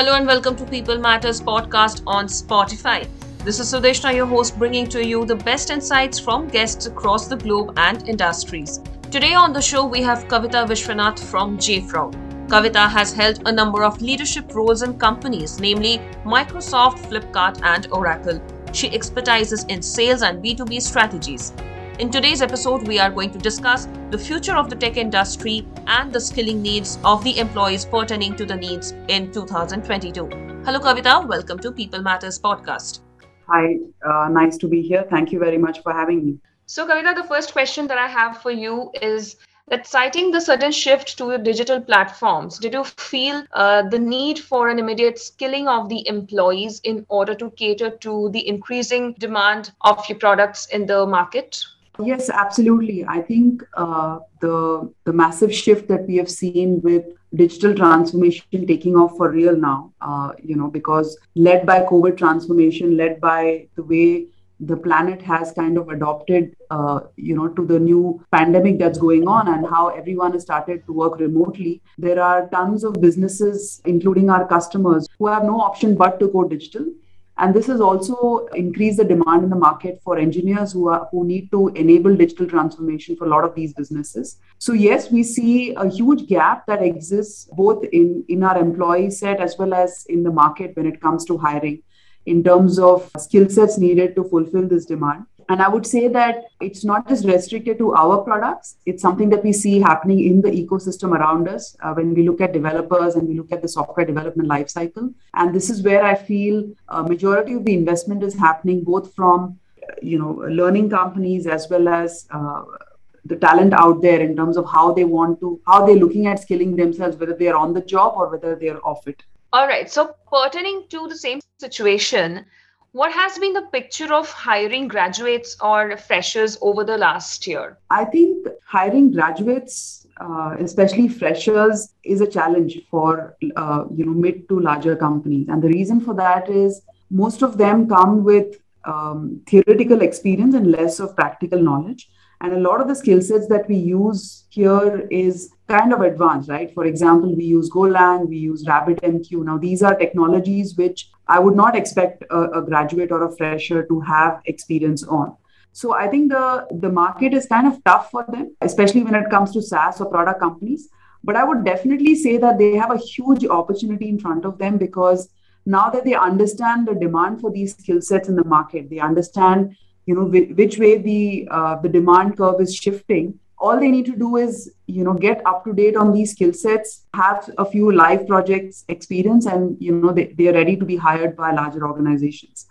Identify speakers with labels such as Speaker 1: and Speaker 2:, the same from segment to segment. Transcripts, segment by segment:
Speaker 1: Hello and welcome to People Matters podcast on Spotify. This is Sudeshna, your host, bringing to you the best insights from guests across the globe and industries. Today on the show, we have Kavita Vishwanath from JFrog. Kavita has held a number of leadership roles in companies, namely Microsoft, Flipkart, and Oracle. She expertises in sales and B2B strategies. In today's episode, we are going to discuss the future of the tech industry and the skilling needs of the employees pertaining to the needs in 2022. Hello, Kavita. Welcome to People Matters podcast.
Speaker 2: Hi, uh, nice to be here. Thank you very much for having me.
Speaker 1: So, Kavita, the first question that I have for you is that citing the sudden shift to digital platforms, did you feel uh, the need for an immediate skilling of the employees in order to cater to the increasing demand of your products in the market?
Speaker 2: Yes, absolutely. I think uh, the the massive shift that we have seen with digital transformation taking off for real now, uh, you know, because led by COVID transformation, led by the way the planet has kind of adopted, uh, you know, to the new pandemic that's going on and how everyone has started to work remotely. There are tons of businesses, including our customers, who have no option but to go digital and this has also increased the demand in the market for engineers who are who need to enable digital transformation for a lot of these businesses. So yes, we see a huge gap that exists both in, in our employee set as well as in the market when it comes to hiring in terms of skill sets needed to fulfill this demand. And I would say that it's not just restricted to our products. It's something that we see happening in the ecosystem around us uh, when we look at developers and we look at the software development lifecycle. And this is where I feel a majority of the investment is happening both from you know learning companies as well as uh, the talent out there in terms of how they want to how they're looking at skilling themselves whether they're on the job or whether they're off it
Speaker 1: all right so pertaining to the same situation what has been the picture of hiring graduates or freshers over the last year?
Speaker 2: I think hiring graduates, uh, especially freshers, is a challenge for uh, you know mid to larger companies, and the reason for that is most of them come with um, theoretical experience and less of practical knowledge. And a lot of the skill sets that we use here is kind of advanced, right? For example, we use Golang, we use RabbitMQ. Now, these are technologies which I would not expect a, a graduate or a fresher to have experience on. So I think the, the market is kind of tough for them, especially when it comes to SaaS or product companies. But I would definitely say that they have a huge opportunity in front of them because now that they understand the demand for these skill sets in the market, they understand you know which way the uh, the demand curve is shifting all they need to do is you know get up to date on these skill sets have a few live projects experience and you know they, they are ready to be hired by larger organizations.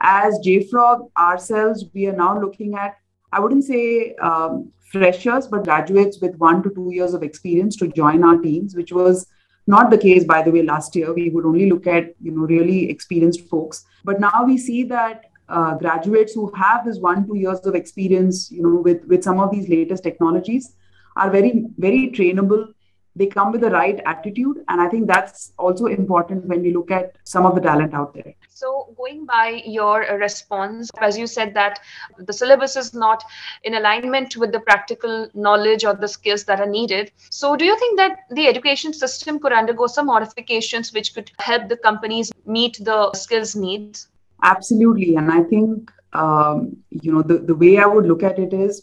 Speaker 2: As jfrog ourselves we are now looking at i wouldn't say um, freshers but graduates with one to two years of experience to join our teams which was not the case by the way last year. We would only look at you know really experienced folks. But now we see that uh, graduates who have this one two years of experience you know with with some of these latest technologies are very very trainable. They come with the right attitude. And i think that's also important when we look at some of the talent out there.
Speaker 1: So going by your response as you said that the syllabus is not in alignment with the practical knowledge or the skills that are needed. So do you think that the education system could undergo some modifications which could help the companies meet the skills needs
Speaker 2: Absolutely. And I think, um, you know, the, the way I would look at it is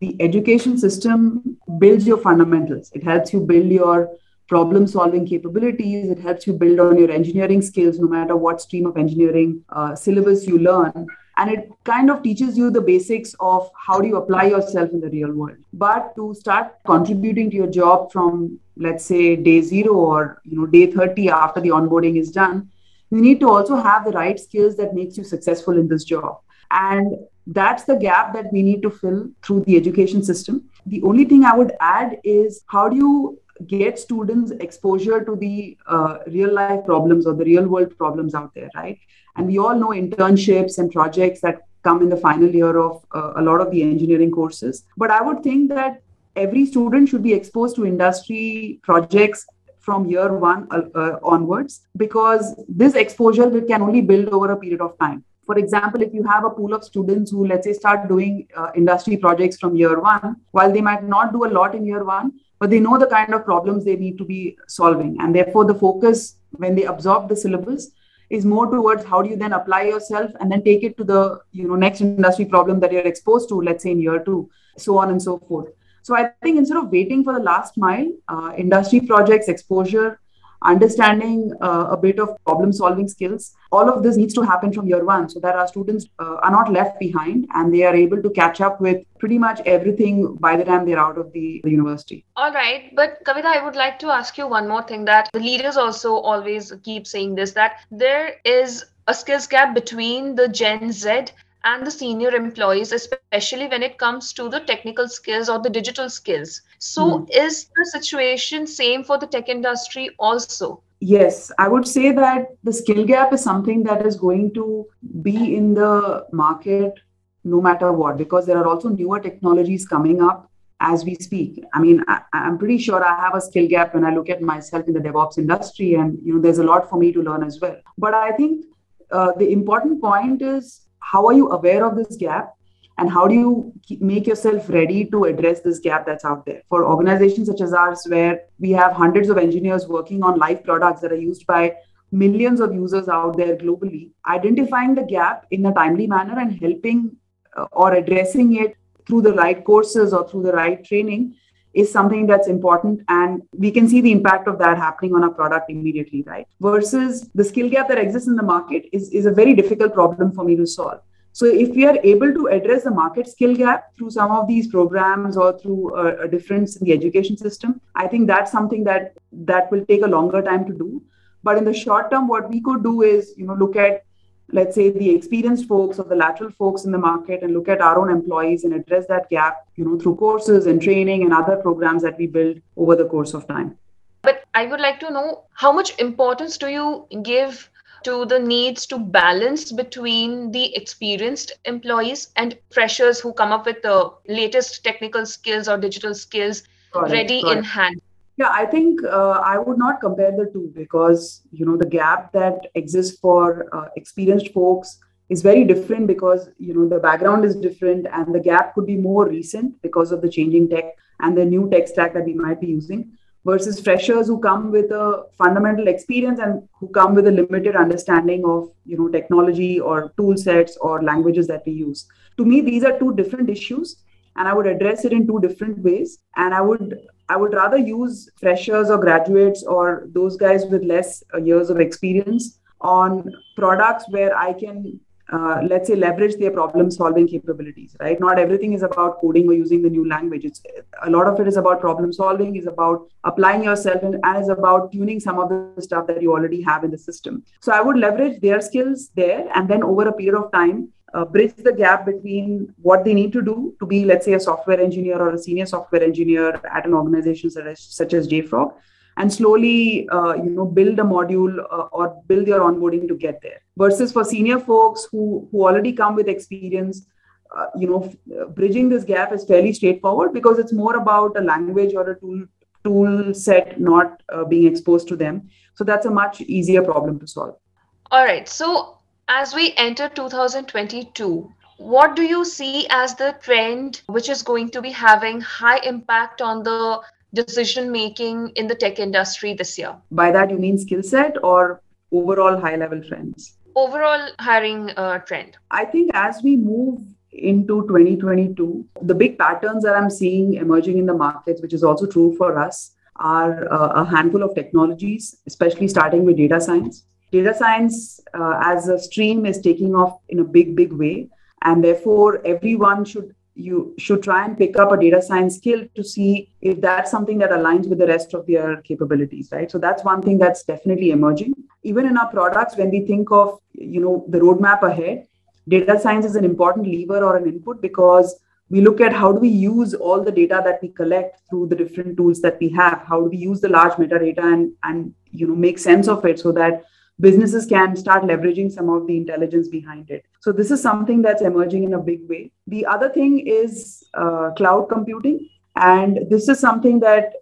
Speaker 2: the education system builds your fundamentals. It helps you build your problem solving capabilities. It helps you build on your engineering skills, no matter what stream of engineering uh, syllabus you learn. And it kind of teaches you the basics of how do you apply yourself in the real world. But to start contributing to your job from, let's say, day zero or you know day 30 after the onboarding is done, you need to also have the right skills that makes you successful in this job. And that's the gap that we need to fill through the education system. The only thing i would add is how do you get students exposure to the uh, real life problems or the real world problems out there right? And we all know internships and projects that come in the final year of uh, a lot of the engineering courses. But i would think that every student should be exposed to industry projects from year one uh, uh, onwards because this exposure can only build over a period of time for example if you have a pool of students who let's say start doing uh, industry projects from year one while they might not do a lot in year one but they know the kind of problems they need to be solving. And therefore, the focus when they absorb the syllabus is more towards how do you then apply yourself and then take it to the you know next industry problem that you're exposed to, let's say in year two, so on and so forth. So I think instead of waiting for the last mile, uh, industry projects, exposure, understanding uh, a bit of problem solving skills all of this needs to happen from year one so that our students uh, are not left behind and they are able to catch up with pretty much everything by the time they're out of the, the university.
Speaker 1: All right. But kavita i would like to ask you one more thing that the leaders also always keep saying this that there is a skills gap between the gen z and the senior employees, especially when it comes to the technical skills or the digital skills. So, mm. is the situation same for the tech industry also?
Speaker 2: Yes, I would say that the skill gap is something that is going to be in the market no matter what, because there are also newer technologies coming up as we speak. I mean, I, am pretty sure I have a skill gap when I look at myself in the DevOps industry, and you know, there's a lot for me to learn as well. But I think uh, the important point is how are you aware of this gap? And how do you make yourself ready to address this gap that's out there? For organizations such as ours where we have hundreds of engineers working on live products that are used by millions of users out there globally identifying the gap in a timely manner and helping uh, or addressing it through the right courses or through the right training is something that's important and we can see the impact of that happening on our product immediately right? Versus the skill gap that exists in the market is, is a very difficult problem for me to solve. So if we are able to address the market skill gap through some of these programs or through a, a difference in the education system i think that's something that that will take a longer time to do. But in the short term what we could do is you know look at let's say the experienced folks or the lateral folks in the market and look at our own employees and address that gap you know through courses and training and other programs that we build over the course of time.
Speaker 1: But i would like to know how much importance do you give to the needs to balance between the experienced employees and freshers who come up with the latest technical skills or digital skills ready in hand
Speaker 2: yeah, I think uh, I would not compare the two because you know the gap that exists for uh, experienced folks is very different because you know the background is different and the gap could be more recent because of the changing tech and the new tech stack that we might be using versus freshers who come with a fundamental experience and who come with a limited understanding of you know technology or tool sets or languages that we use. To me these are two different issues and i would address it in two different ways and i would I would rather use freshers or graduates or those guys with less uh, years of experience on products where I can, uh, let's say, leverage their problem solving capabilities, right? Not everything is about coding or using the new language. It's a lot of it is about problem solving, is about applying yourself, and, and is about tuning some of the stuff that you already have in the system. So I would leverage their skills there, and then over a period of time, uh, bridge the gap between what they need to do to be, let's say, a software engineer or a senior software engineer at an organization such as, such as JFrog, and slowly, uh, you know, build a module uh, or build your onboarding to get there. Versus for senior folks who who already come with experience, uh, you know, bridging this gap is fairly straightforward because it's more about a language or a tool tool set not uh, being exposed to them. So that's a much easier problem to solve.
Speaker 1: All right. So as we enter 2022, what do you see as the trend which is going to be having high impact on the decision making in the tech industry this year?
Speaker 2: By that, you mean skill set or overall high level trends?
Speaker 1: Overall hiring uh, trend.
Speaker 2: I think as we move into 2022, the big patterns that I'm seeing emerging in the markets, which is also true for us, are uh, a handful of technologies, especially starting with data science data science uh, as a stream is taking off in a big big way. And therefore everyone should you should try and pick up a data science skill to see if that's something that aligns with the rest of their capabilities right? So that's one thing that's definitely emerging. Even in our products when we think of you know the roadmap ahead data science is an important lever or an input because we look at how do we use all the data that we collect through the different tools that we have? How do we use the large metadata and and you know make sense of it so that businesses can start leveraging some of the intelligence behind it. So, this is something that's emerging in a big way. The other thing is uh, cloud computing. And this is something that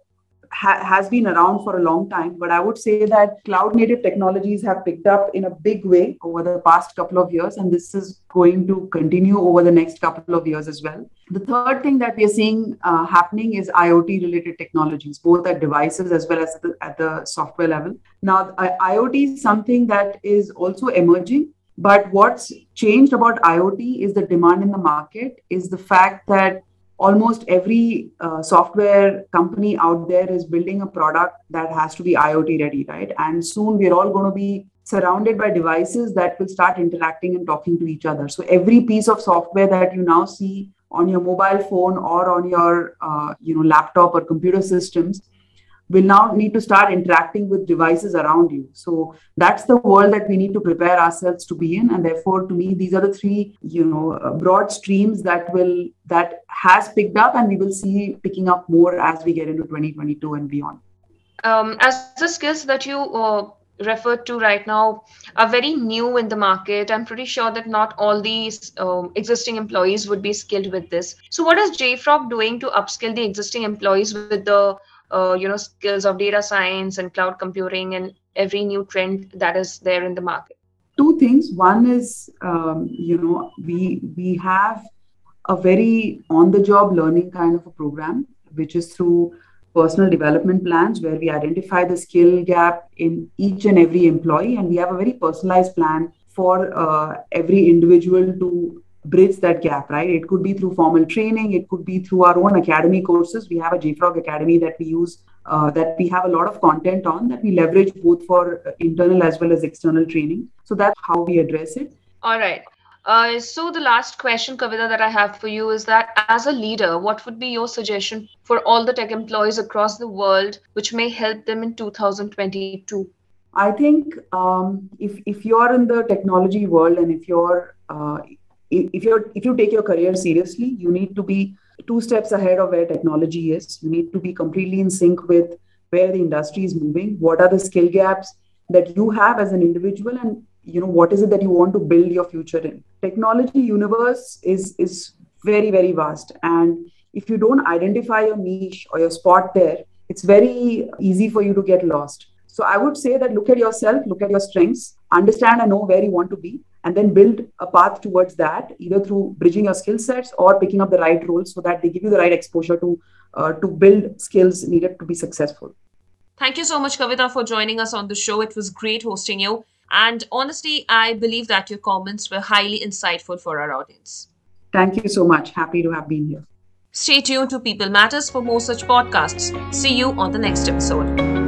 Speaker 2: ha- has been around for a long time, but I would say that cloud native technologies have picked up in a big way over the past couple of years, and this is going to continue over the next couple of years as well. The third thing that we are seeing uh, happening is IoT related technologies, both at devices as well as the, at the software level. Now, IoT is something that is also emerging. But what's changed about IoT is the demand in the market, is the fact that almost every uh, software company out there is building a product that has to be IoT ready, right? And soon we're all going to be surrounded by devices that will start interacting and talking to each other. So every piece of software that you now see on your mobile phone or on your uh, you know laptop or computer systems will now need to start interacting with devices around you so that's the world that we need to prepare ourselves to be in and therefore to me these are the three you know uh, broad streams that will that has picked up and we will see picking up more as we get into 2022 and beyond
Speaker 1: um, as the skills that you uh, referred to right now are very new in the market. I'm pretty sure that not all these um, existing employees would be skilled with this. So, what is JFrog doing to upskill the existing employees with the uh, you know skills of data science and cloud computing and every new trend that is there in the market.
Speaker 2: Two things. One is um, you know we we have a very on the job learning kind of a program which is through personal development plans where we identify the skill gap in each and every employee and we have a very personalized plan for uh, every individual to bridge that gap, right? It could be through formal training, it could be through our own academy courses. We have a JFrog Academy that we use, uh, that we have a lot of content on that we leverage both for internal as well as external training. So that's how we address it.
Speaker 1: All right. Uh, so the last question, Kavita, that I have for you is that as a leader, what would be your suggestion for all the tech employees across the world, which may help them in 2022?
Speaker 2: I think um, if if you're in the technology world and if you're uh, if you're if you take your career seriously you need to be two steps ahead of where technology is. You need to be completely in sync with where the industry is moving. What are the skill gaps that you have as an individual and you know what is it that you want to build your future in? Technology universe is is very very vast. And if you don't identify your niche or your spot there it's very easy for you to get lost. So i would say that look at yourself look at your strengths understand and know where you want to be and then build a path towards that either through bridging your skill sets or picking up the right roles so that they give you the right exposure to uh, to build skills needed to be successful.
Speaker 1: Thank you so much kavita for joining us on the show. It was great hosting you. And honestly i believe that your comments were highly insightful for our audience.
Speaker 2: Thank you so much. Happy to have been here.
Speaker 1: Stay tuned to people matters for more such podcasts. See you on the next episode